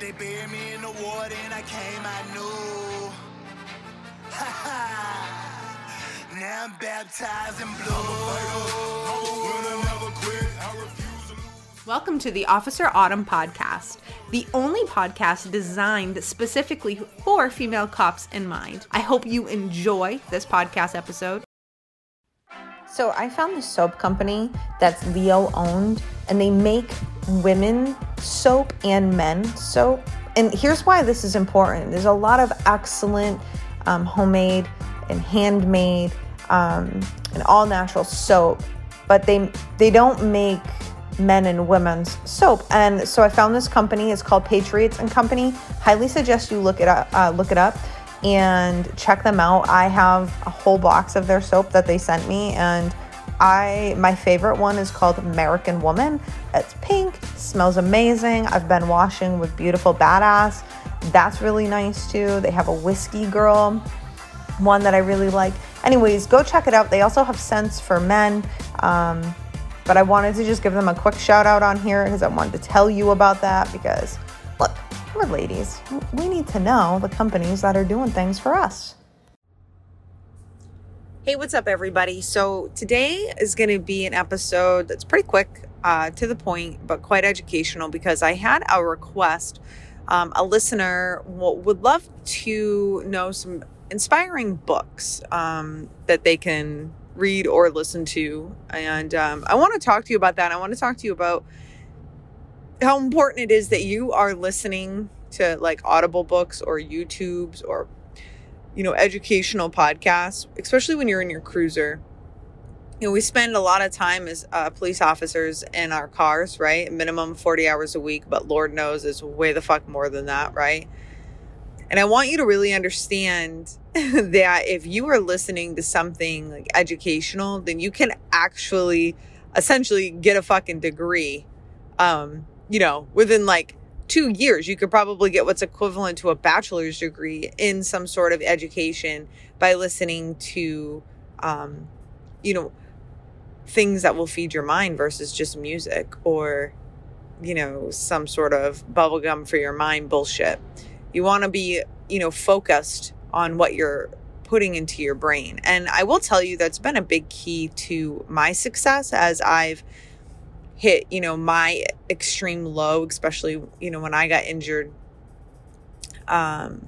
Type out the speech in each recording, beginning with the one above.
They buried me in the water and I came, I knew. now I'm baptized in Welcome to the Officer Autumn podcast, the only podcast designed specifically for female cops in mind. I hope you enjoy this podcast episode. So, I found this soap company that's LEO owned, and they make women soap and men soap. And here's why this is important there's a lot of excellent um, homemade and handmade um, and all natural soap, but they they don't make men and women's soap. And so I found this company. It's called Patriots and Company. Highly suggest you look it up. Uh, look it up and check them out. I have a whole box of their soap that they sent me, and I my favorite one is called American Woman. It's pink, smells amazing. I've been washing with beautiful badass. That's really nice too. They have a whiskey girl, one that I really like. Anyways, go check it out. They also have scents for men. Um, but I wanted to just give them a quick shout out on here because I wanted to tell you about that because look, ladies. We need to know the companies that are doing things for us. Hey, what's up, everybody? So, today is going to be an episode that's pretty quick, uh, to the point, but quite educational because I had a request. Um, a listener w- would love to know some inspiring books um, that they can read or listen to. And um, I want to talk to you about that. I want to talk to you about how important it is that you are listening to like Audible books or YouTubes or, you know, educational podcasts, especially when you're in your cruiser. You know, we spend a lot of time as uh, police officers in our cars, right? Minimum 40 hours a week, but Lord knows it's way the fuck more than that, right? And I want you to really understand that if you are listening to something like educational, then you can actually essentially get a fucking degree. Um, you know, within like two years, you could probably get what's equivalent to a bachelor's degree in some sort of education by listening to, um, you know, things that will feed your mind versus just music or, you know, some sort of bubblegum for your mind bullshit. You want to be, you know, focused on what you're putting into your brain. And I will tell you that's been a big key to my success as I've hit, you know, my extreme low, especially, you know, when I got injured um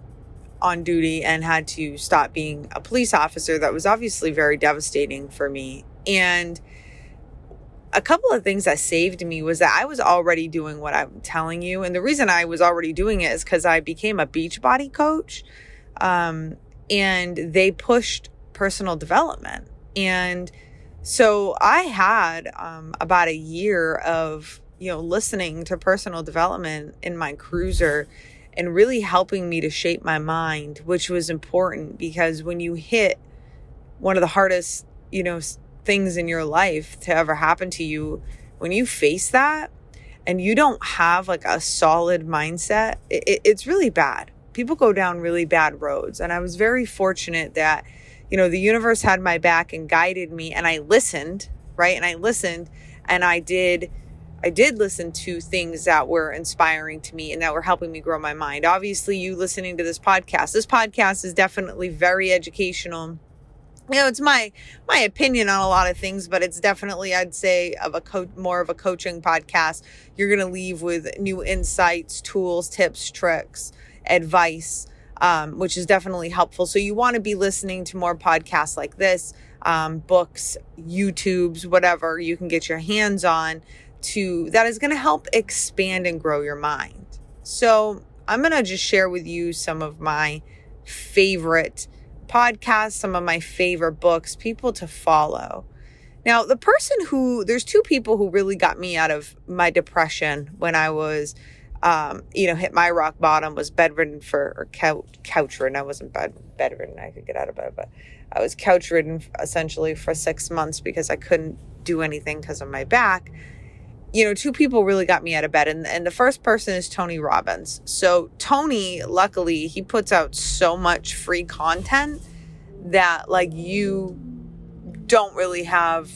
on duty and had to stop being a police officer. That was obviously very devastating for me. And a couple of things that saved me was that I was already doing what I'm telling you. And the reason I was already doing it is because I became a Beachbody coach. Um, and they pushed personal development. And so I had um, about a year of, you know, listening to personal development in my cruiser and really helping me to shape my mind, which was important because when you hit one of the hardest, you know, things in your life to ever happen to you, when you face that and you don't have like a solid mindset, it, it's really bad. People go down really bad roads. And I was very fortunate that, you know, the universe had my back and guided me and I listened, right? And I listened and I did. I did listen to things that were inspiring to me and that were helping me grow my mind. Obviously, you listening to this podcast, this podcast is definitely very educational you know it's my my opinion on a lot of things but it's definitely i'd say of a co- more of a coaching podcast you're going to leave with new insights tools tips tricks advice um, which is definitely helpful so you want to be listening to more podcasts like this um, books youtubes whatever you can get your hands on to that is going to help expand and grow your mind so i'm going to just share with you some of my favorite podcasts, some of my favorite books, people to follow. Now, the person who, there's two people who really got me out of my depression when I was, um, you know, hit my rock bottom was bedridden for, or couch, couch ridden. I wasn't bed, bedridden. I could get out of bed, but I was couch ridden essentially for six months because I couldn't do anything because of my back you know, two people really got me out of bed. And, and the first person is Tony Robbins. So, Tony, luckily, he puts out so much free content that, like, you don't really have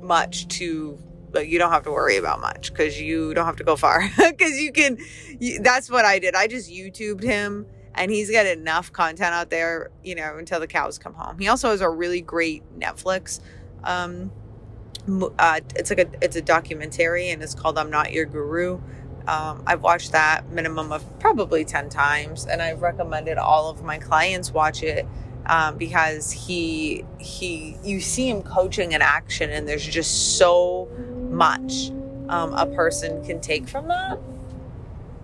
much to like you don't have to worry about much because you don't have to go far because you can you, that's what i did. I just youtubed him and he's got enough content out there you know until the cows come home. He also has a really great netflix um uh, it's like a it's a documentary and it's called i'm not your guru. Um, I've watched that minimum of probably 10 times, and I've recommended all of my clients watch it um, because he he you see him coaching in action, and there's just so much um, a person can take from that.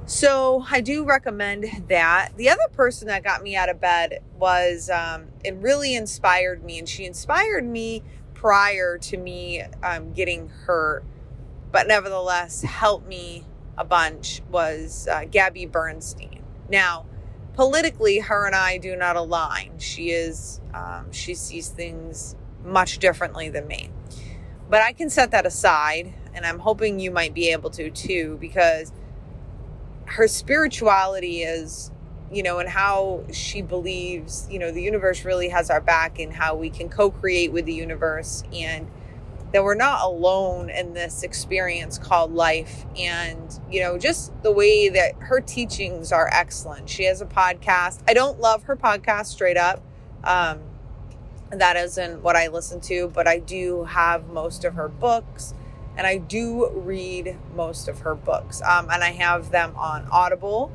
So I do recommend that. The other person that got me out of bed was um, and really inspired me, and she inspired me prior to me um, getting hurt, but nevertheless helped me a bunch was uh, Gabby Bernstein. Now, politically, her and I do not align. She is, um, she sees things much differently than me. But I can set that aside, and I'm hoping you might be able to too, because her spirituality is, you know, and how she believes, you know, the universe really has our back and how we can co create with the universe and that we're not alone in this experience called life. And, you know, just the way that her teachings are excellent. She has a podcast. I don't love her podcast straight up. Um, that isn't what I listen to, but I do have most of her books and I do read most of her books. Um, and I have them on Audible.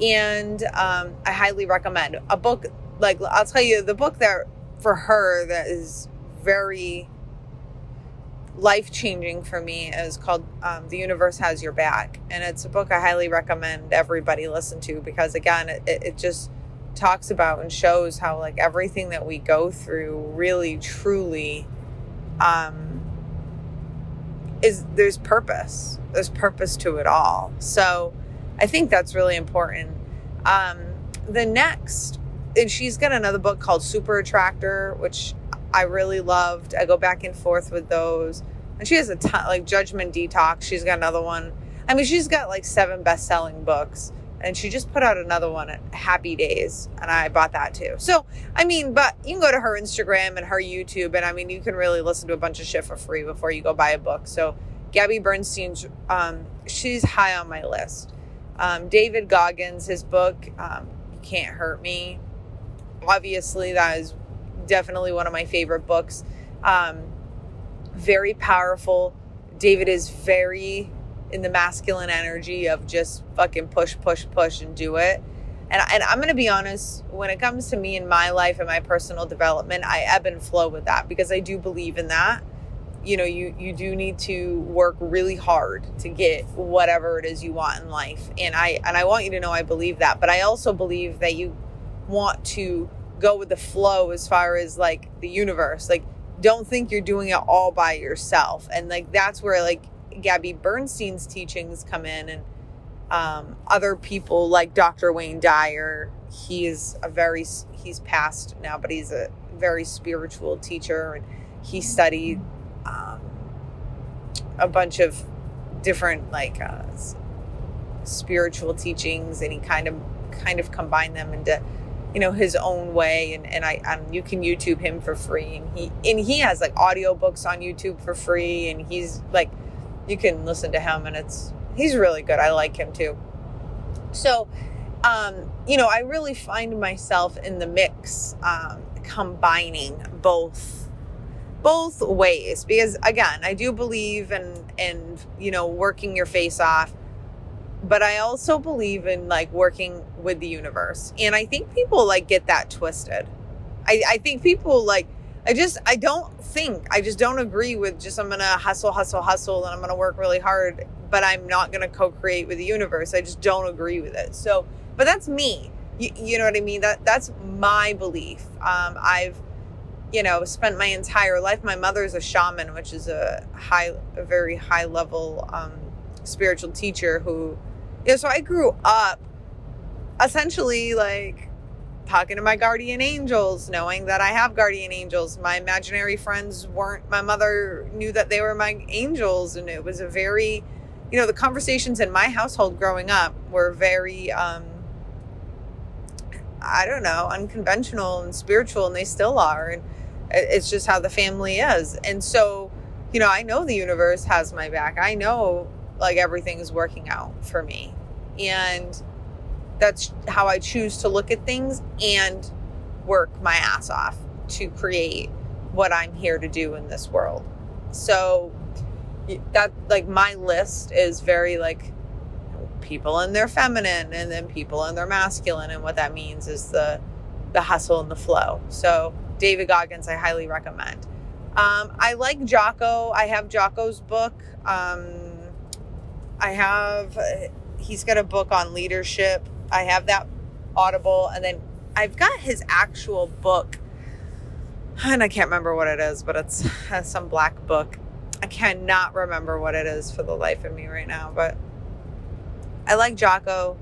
And um, I highly recommend a book. Like, I'll tell you, the book that for her that is very life changing for me is called um, The Universe Has Your Back. And it's a book I highly recommend everybody listen to because, again, it, it just talks about and shows how, like, everything that we go through really, truly um, is there's purpose. There's purpose to it all. So I think that's really important. Um, the next, and she's got another book called Super Attractor, which I really loved. I go back and forth with those. And she has a ton, like Judgment Detox. She's got another one. I mean, she's got like seven best selling books. And she just put out another one at Happy Days. And I bought that too. So, I mean, but you can go to her Instagram and her YouTube. And I mean, you can really listen to a bunch of shit for free before you go buy a book. So, Gabby Bernstein's, um, she's high on my list. Um, David Goggins, his book, um, Can't Hurt Me. Obviously, that is definitely one of my favorite books. Um, very powerful. David is very in the masculine energy of just fucking push, push, push and do it. And, and I'm going to be honest, when it comes to me in my life and my personal development, I ebb and flow with that because I do believe in that. You know, you, you do need to work really hard to get whatever it is you want in life. And I, and I want you to know I believe that, but I also believe that you want to go with the flow as far as like the universe. Like, don't think you're doing it all by yourself. And like, that's where like Gabby Bernstein's teachings come in and um, other people like Dr. Wayne Dyer. He is a very, he's passed now, but he's a very spiritual teacher and he studied um, a bunch of different like uh, spiritual teachings and he kind of kind of combined them into you know his own way and, and I and you can YouTube him for free and he and he has like audiobooks on YouTube for free and he's like you can listen to him and it's he's really good. I like him too. So um, you know, I really find myself in the mix um, combining both both ways because again, I do believe in in you know working your face off but I also believe in like working with the universe. And I think people like get that twisted. I, I think people like, I just, I don't think, I just don't agree with just, I'm to hustle, hustle, hustle, and I'm to work really hard, but I'm not going to co create with the universe. I just don't agree with it. So, but that's me. You, you know what I mean? That That's my belief. Um, I've, you know, spent my entire life. My mother's a shaman, which is a high, a very high level um, spiritual teacher who yeah, so I grew up essentially like talking to my guardian angels, knowing that I have guardian angels. My imaginary friends weren't, my mother knew that they were my angels. And it was a very, you know, the conversations in my household growing up were very, um, I don't know, unconventional and spiritual, and they still are. And it's just how the family is. And so, you know, I know the universe has my back. I know like everything is working out for me. And that's how I choose to look at things and work my ass off to create what I'm here to do in this world. So that like my list is very like people in their feminine and then people in their masculine and what that means is the the hustle and the flow. So David Goggins I highly recommend. Um, I like Jocko. I have Jocko's book. Um, I have he's got a book on leadership. I have that Audible and then I've got his actual book and I can't remember what it is, but it's some black book. I cannot remember what it is for the life of me right now, but I like Jocko.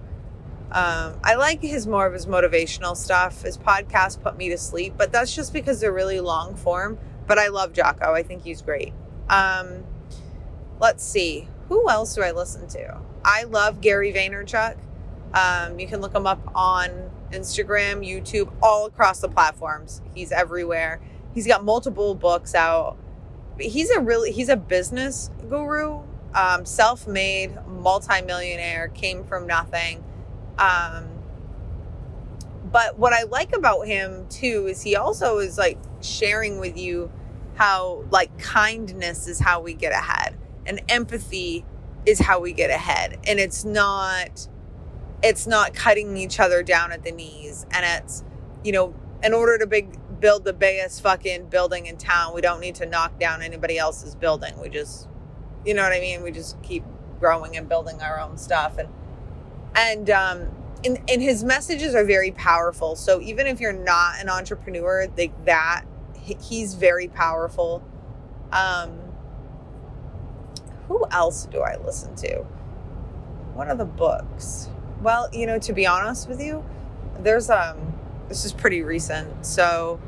Um, I like his more of his motivational stuff. His podcast put me to sleep, but that's just because they're really long form. But I love Jocko. I think he's great. Um, let's see. Who else do I listen to? I love Gary Vaynerchuk. Um, you can look him up on Instagram, YouTube, all across the platforms. He's everywhere. He's got multiple books out. He's a really he's a business guru, um, self-made, multimillionaire, came from nothing. Um, but what I like about him too is he also is like sharing with you how like kindness is how we get ahead and empathy is how we get ahead and it's not it's not cutting each other down at the knees. And it's you know in order to big build the biggest fucking building in town we don't need to knock down anybody else's building. We just you know what i mean? We just keep growing and building our own stuff. And and um and, and his messages are very powerful. So even if you're not an entrepreneur like that he's very powerful. Um who else do i listen to? What are the books well, you know, to be honest with you, there's um this is pretty recent. So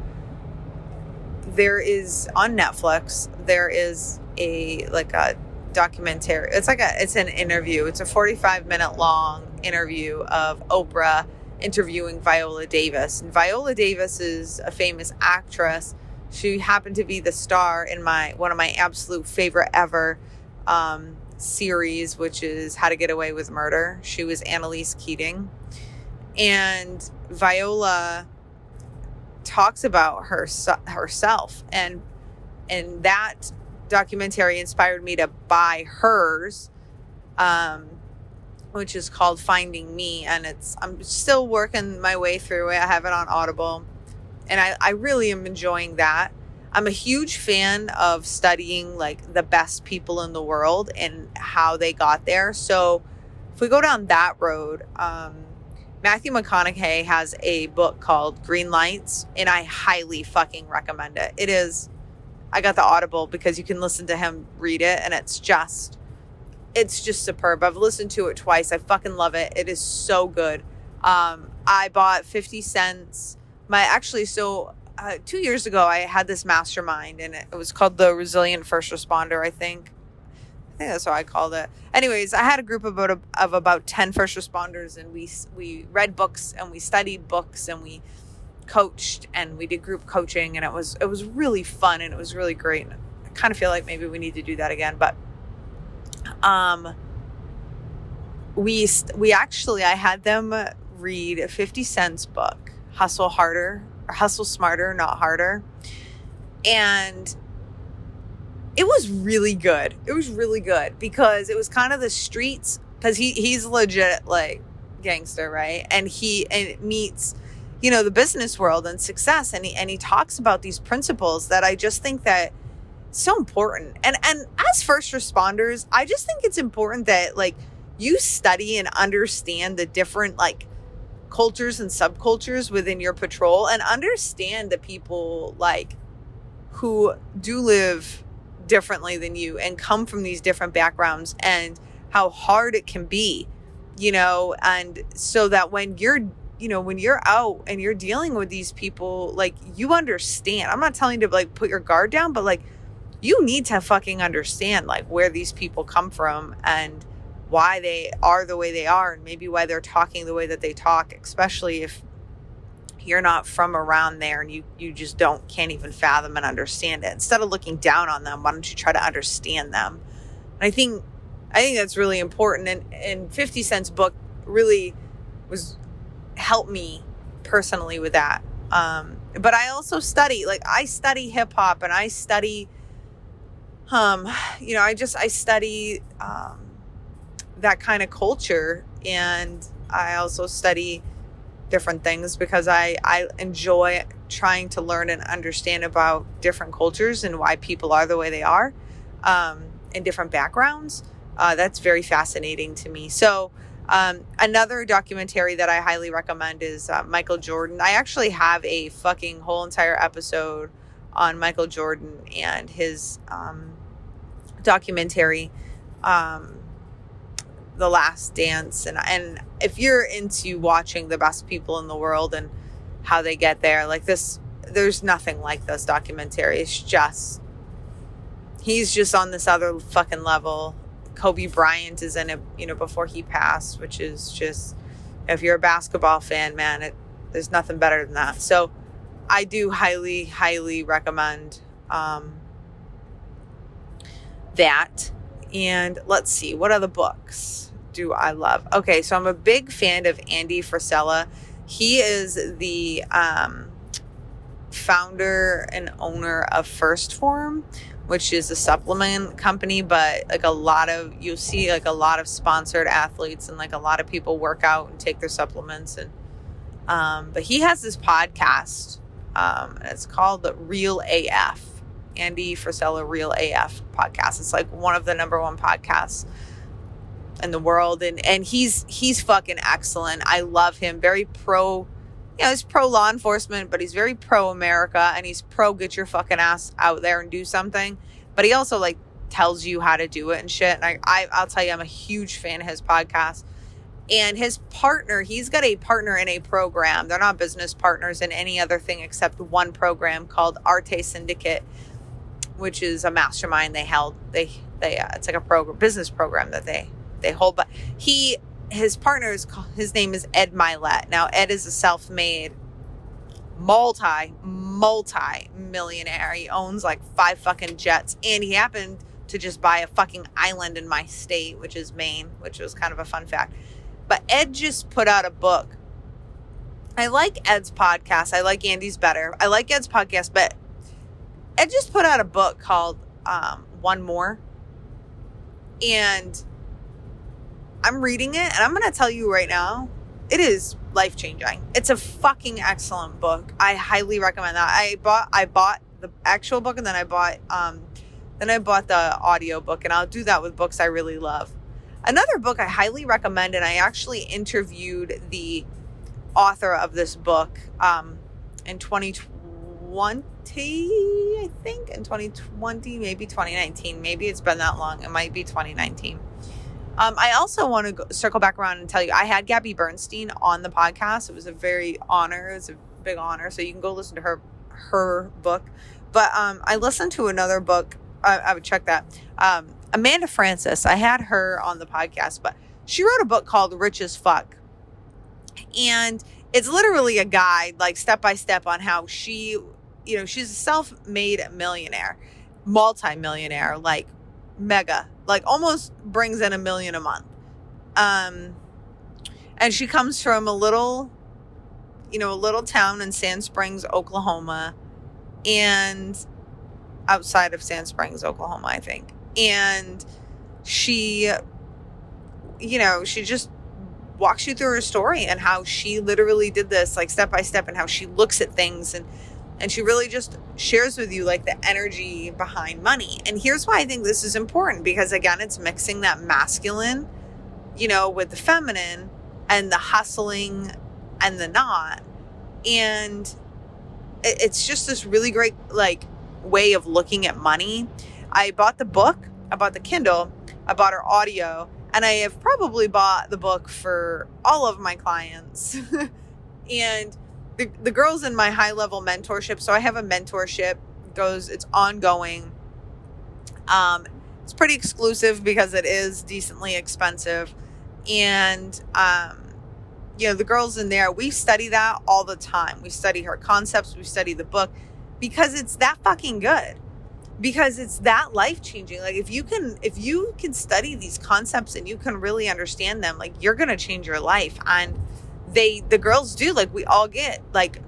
there is on Netflix, there is a like a documentary. It's like a it's an interview. It's a 45 minute long interview of Oprah interviewing Viola Davis. And Viola Davis is a famous actress. She happened to be the star in my one of my absolute favorite ever um, series, which is How to Get Away with Murder. She was Annalise Keating. And Viola talks about her herself and and that documentary inspired me to buy hers um, which is called Finding Me and it's I'm still working my way through it. I have it on Audible and I, I really am enjoying that. I'm a huge fan of studying like the best people in the world and how they got there. So if we go down that road, um, Matthew McConaughey has a book called Green Lights, and I highly fucking recommend it. It is, I got the Audible because you can listen to him read it, and it's just, it's just superb. I've listened to it twice. I fucking love it. It is so good. Um, I bought 50 cents. My actually, so uh, two years ago, I had this mastermind, and it, was called the Resilient First Responder. I think. I think that's how I called it. Anyways, I had a group of about of about ten first responders, and we we read books and we studied books and we coached and we did group coaching, and it was it was really fun and it was really great. And I kind of feel like maybe we need to do that again, but um, we we actually I had them read a Fifty Cent's book, Hustle Harder hustle smarter, not harder. And it was really good. It was really good because it was kind of the streets because he he's legit like gangster, right? And he and meets you know the business world and success and he and he talks about these principles that I just think that so important. And and as first responders, I just think it's important that like you study and understand the different like cultures and subcultures within your patrol and understand the people like who do live differently than you and come from these different backgrounds and how hard it can be you know? And so that when you're you know when you're out and you're dealing with these people like you understand. I'm not telling you to like put your guard down but like you need to fucking understand like where these people come from and why they are the way they are and maybe why they're talking the way that they talk, especially if you're not from around there and you you just don't can't even fathom and understand it. Instead of looking down on them why don't you try to understand them? And i think i think that's really important and and 50 cent's book really was helped me personally with that. Um but i also study like i study hip-hop and i study um you know i just i study um that kind of culture and i also study different things because I, I enjoy trying to learn and understand about different cultures and why people are the way they are um, in different backgrounds. Uh, that's very fascinating to me. So, um, another documentary that I highly recommend is uh, Michael Jordan. I actually have a fucking whole entire episode on Michael Jordan and his um, documentary. Um, the Last Dance, and and if you're into watching the best people in the world and how they get there, like this, there's nothing like this documentary. It's just he's just on this other fucking level. Kobe Bryant is in it, you know, before he passed, which is just if you're a basketball fan, man, it there's nothing better than that. So I do highly, highly recommend um, that. And let's see, what other books do I love? Okay, so I'm a big fan of Andy Frisella. He is the um, founder and owner of 1st Form, which is a supplement company, but like a lot of you'll see like a lot of sponsored athletes and like a lot of people work out and take their supplements and um, but he has this podcast. Um, and it's called the Real AF Andy Frisella Real AF podcast. It's like one of the number one podcasts in the world and and he's he's fucking excellent. I love him. Very pro you know, he's pro law enforcement, but he's very pro America and he's pro get your fucking ass out there and do something. But he also like tells you how to do it and shit. And I, I I'll tell you, I'm a huge fan of his podcast. And his partner, he's got a partner in a program. They're not business partners in any other thing except one program called Arete Syndicate which is a mastermind they held. They they uh, it's like a program business program that they they hold. But he his partner is his name is Ed Mylett. Now Ed is a self made multi multi millionaire. He owns like five fucking jets, and he happened to just buy a fucking island in my state, which is Maine, which was kind of a fun fact. But Ed just put out a book. I like Ed's podcast. I like Andy's better. I like Ed's podcast, but Ed just put out a book called um, One More. And I'm reading it, and I'm going to tell you right now, it is life changing. It's a fucking excellent book. I highly recommend that. I bought I bought the actual book, and then I bought um, then I bought the audio book, and I'll do that with books I really love. Another book I highly recommend, and I actually interviewed the author of this book um, in 2020 I think, in 2020, maybe 2019. Maybe it's been that long. It might be 2019. Um, I also want to go, circle back around and tell you I had Gabby Bernstein on the podcast. It was a very honor. It was a big honor. So you can go listen to her her book. But um, I listened to another book. I, I would check that. Um, Amanda Frances. I had her on the podcast, but she wrote a book called Rich as Fuck, and it's literally a guide, like step by step, on how she you know, she's a self made millionaire, multi millionaire, like mega, like almost brings in a million a month. Um, and she comes from a little, you know, a little town in Sand Springs, Oklahoma, and outside of Sand Springs, Oklahoma, I think. And she, you know, she just walks you through her story and how she literally did this like step by step and how she looks at things and and she really just shares with you like the energy behind money. And here's why I think this is important because again, it's mixing that masculine, you know, with the feminine and the hustling and the not. And it's just this really great like way of looking at money. I bought the book, I bought the Kindle, I bought her audio, and I have probably bought the book for all of my clients. and the, the girls in my high level mentorship so i have a mentorship goes it's ongoing um it's pretty exclusive because it is decently expensive and um you know, the girls in there, we study that all the time. We study her concepts, we study the book because it's that fucking good. Because it's that life changing. Like if you can if you can study these concepts and you can really understand them, like you're to change your life. And they the girls do like we all get like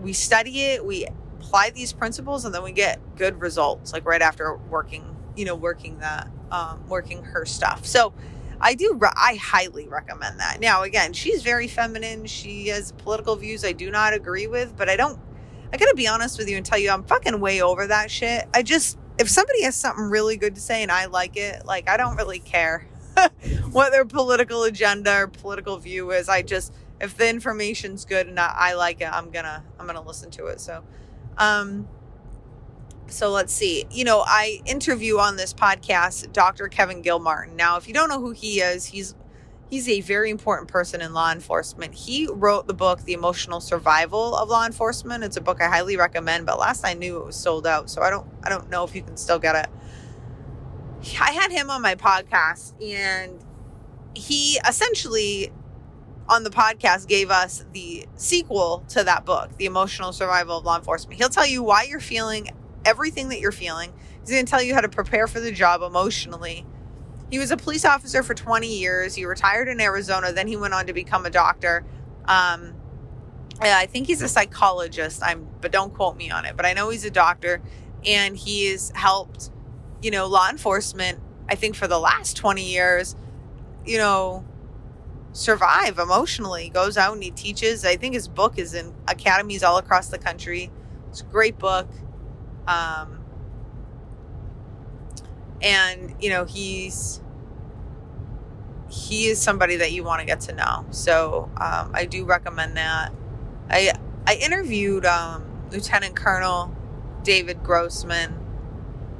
we study it, we apply these principles and then we get good results like right after working, you know, working that um working her stuff. So I do. I highly recommend that. Now, again, she's very feminine. She has political views I do not agree with, but I don't. I gotta be honest with you and tell you, I'm fucking way over that shit. I just, if somebody has something really good to say and I like it, like I don't really care what their political agenda or political view is. I just, if the information's good and I like it, I'm gonna, I'm gonna listen to it. So, um, so let's see. You know, I interview on this podcast Dr. Kevin Gilmartin. Now, if you don't know who he is, he's he's a very important person in law enforcement. He wrote the book The Emotional Survival of Law Enforcement. It's a book I highly recommend, but last I knew it was sold out, so I don't I don't know if you can still get it. I had him on my podcast and he essentially on the podcast gave us the sequel to that book, The Emotional Survival of Law Enforcement. He'll tell you why you're feeling everything that you're feeling. He's going to tell you how to prepare for the job emotionally. He was a police officer for 20 years. He retired in Arizona. Then he went on to become a doctor. Um, I think he's a psychologist. I'm, but don't quote me on it. But I know he's a doctor, and he's helped, you know, law enforcement. I think for the last 20 years, you know, survive emotionally. Goes out and he teaches. I think his book is in academies all across the country. It's a great book. Um, and you know he's he is somebody that you want to get to know. So um, I do recommend that. I I interviewed um, Lieutenant Colonel David Grossman,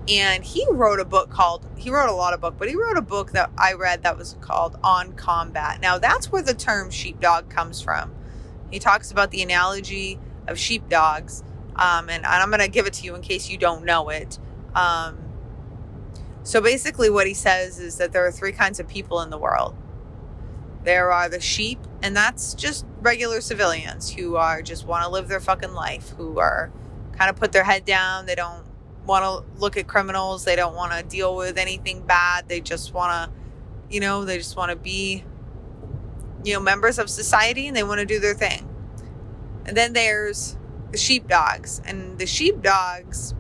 and he wrote a book called he wrote a lot of book, but he wrote a book that I read that was called On Combat. Now that's where the term sheepdog comes from. He talks about the analogy of sheepdogs um, and, and, I'm going to give it to you in case you don't know it. Um, so basically, what he says is that there are three kinds of people in the world there are the sheep, and that's just regular civilians who are just want to live their fucking life, who are kind of put their head down. They don't want to look at criminals, they don't want to deal with anything bad. They just want to, you know, they just want to be, you know, members of society and they want to do their thing. And then there's the sheepdogs. And the sheepdogs,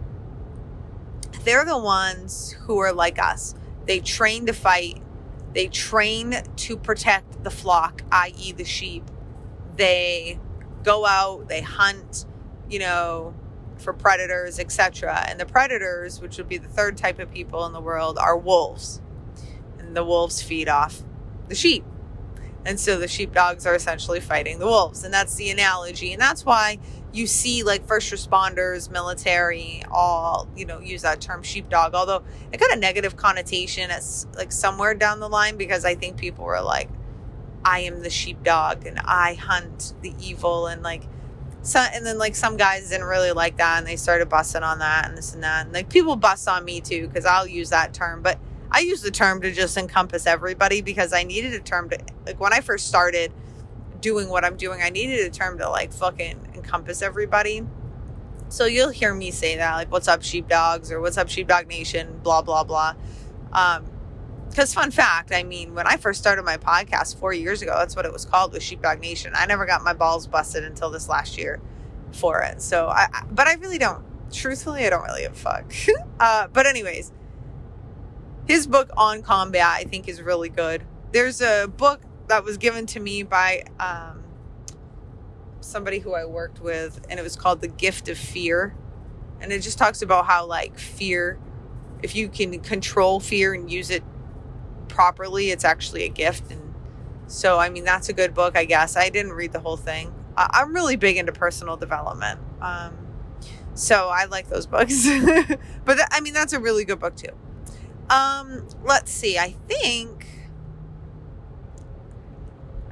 they're the ones who are like us. They train to fight, they train to protect the flock, i.e., the sheep. They go out, they hunt, you know, for predators, etc. And the predators, which would be the third type of people in the world, are wolves. And the wolves feed off the sheep. And so the sheepdogs are essentially fighting the wolves. And that's the analogy. And that's why you see like first responders, military, all, you know, use that term sheepdog, although it got a negative connotation as like somewhere down the line because I think people were like, I am the sheepdog and I hunt the evil and like so and then like some guys didn't really like that and they started busting on that and this and that. And like people bust on me too, because I'll use that term. But I use the term to just encompass everybody because I needed a term to like when I first started doing what I'm doing, I needed a term to like fucking encompass everybody. So you'll hear me say that, like, what's up, sheepdogs, or what's up, sheepdog nation, blah, blah, blah. Um, because fun fact, I mean, when I first started my podcast four years ago, that's what it was called was Sheepdog Nation. I never got my balls busted until this last year for it. So I, but I really don't. Truthfully, I don't really give a fuck. uh, but anyways, his book on combat, I think, is really good. There's a book that was given to me by um, somebody who I worked with, and it was called The Gift of Fear. And it just talks about how, like, fear, if you can control fear and use it properly, it's actually a gift. And so, I mean, that's a good book, I guess. I didn't read the whole thing. I'm really big into personal development. Um, so I like those books. but th- I mean, that's a really good book, too. Um, let's see. I think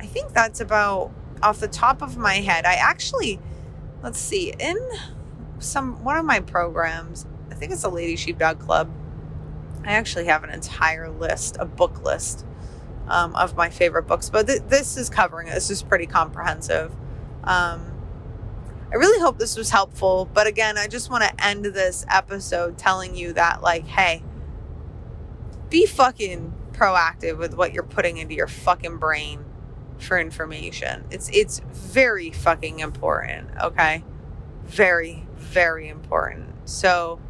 I think that's about off the top of my head. I actually, let's see, in some one of my programs, I think it's a Lady Sheepdog Club. I actually have an entire list, a book list, um, of my favorite books. But th- this is covering it. This is pretty comprehensive. Um, I really hope this was helpful. But again, I just want to end this episode telling you that, like, hey, be fucking proactive with what you're putting into your fucking brain for information. It's it's very fucking important, okay? Very very important. So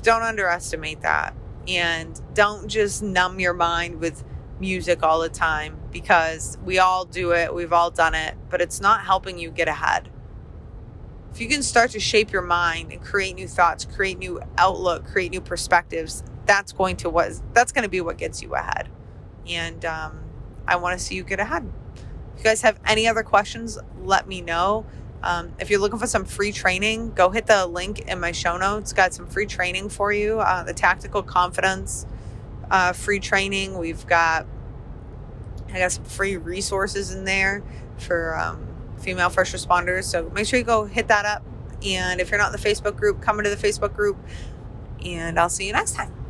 don't underestimate that and don't just numb your mind with music all the time because we all do it, we've all done it, but it's not helping you get ahead. If you can start to shape your mind and create new thoughts, create new outlook, create new perspectives, that's going to what that's going to be what gets you ahead. And um, I want to see you get ahead. If you guys have any other questions, let me know. Um, if you're looking for some free training, go hit the link in my show notes. Got some free training for you. Uh, the Tactical Confidence uh, free training. We've got I got some free resources in there for um, female first responders. So make sure you go hit that up. And if you're not in the Facebook group, come into the Facebook group. And I'll see you next time.